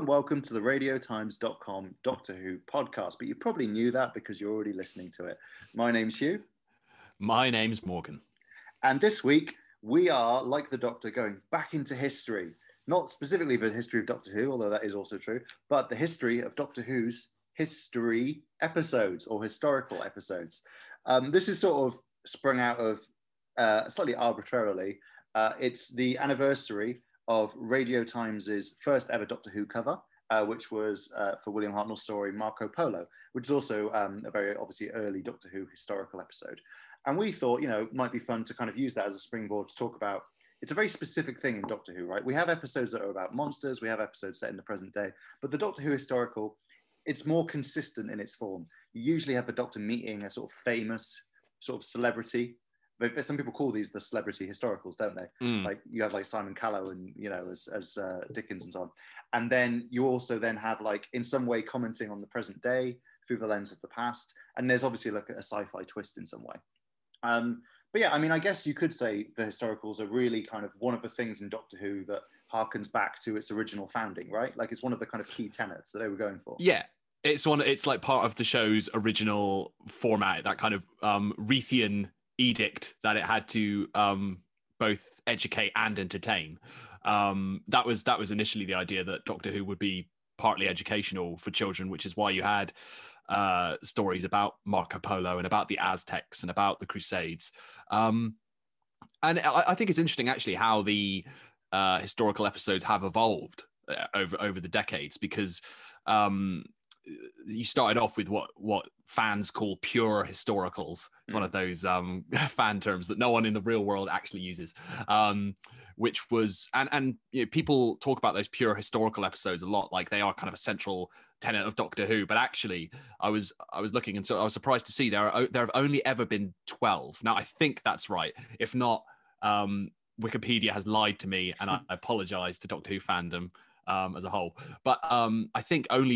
and welcome to the radiotimes.com Doctor Who podcast. But you probably knew that because you're already listening to it. My name's Hugh. My name's Morgan. And this week, we are, like the Doctor, going back into history. Not specifically the history of Doctor Who, although that is also true, but the history of Doctor Who's history episodes or historical episodes. Um, this is sort of sprung out of uh, slightly arbitrarily. Uh, it's the anniversary of Radio Times' first ever Doctor Who cover, uh, which was uh, for William Hartnell's story Marco Polo, which is also um, a very obviously early Doctor Who historical episode. And we thought, you know, it might be fun to kind of use that as a springboard to talk about. It's a very specific thing in Doctor Who, right? We have episodes that are about monsters, we have episodes set in the present day, but the Doctor Who historical, it's more consistent in its form. You usually have the Doctor meeting a sort of famous sort of celebrity some people call these the celebrity historicals, don't they? Mm. Like you have like Simon Callow and you know as as uh, Dickens and so on, and then you also then have like in some way commenting on the present day through the lens of the past, and there's obviously like a sci-fi twist in some way. Um, but yeah, I mean, I guess you could say the historicals are really kind of one of the things in Doctor Who that harkens back to its original founding, right? Like it's one of the kind of key tenets that they were going for. Yeah, it's one. It's like part of the show's original format, that kind of um, Reithian edict that it had to um, both educate and entertain. Um, that was that was initially the idea that Doctor Who would be partly educational for children, which is why you had uh, stories about Marco Polo and about the Aztecs and about the Crusades. Um, and I, I, think it's interesting actually how the uh, historical episodes have evolved uh, over over the decades because um, you started off with what what fans call pure historicals. It's mm. one of those um, fan terms that no one in the real world actually uses. Um, which was and and you know, people talk about those pure historical episodes a lot, like they are kind of a central tenet of Doctor Who. But actually, I was I was looking and so I was surprised to see there are there have only ever been twelve. Now I think that's right. If not, um, Wikipedia has lied to me, and I, I apologize to Doctor Who fandom um, as a whole. But um, I think only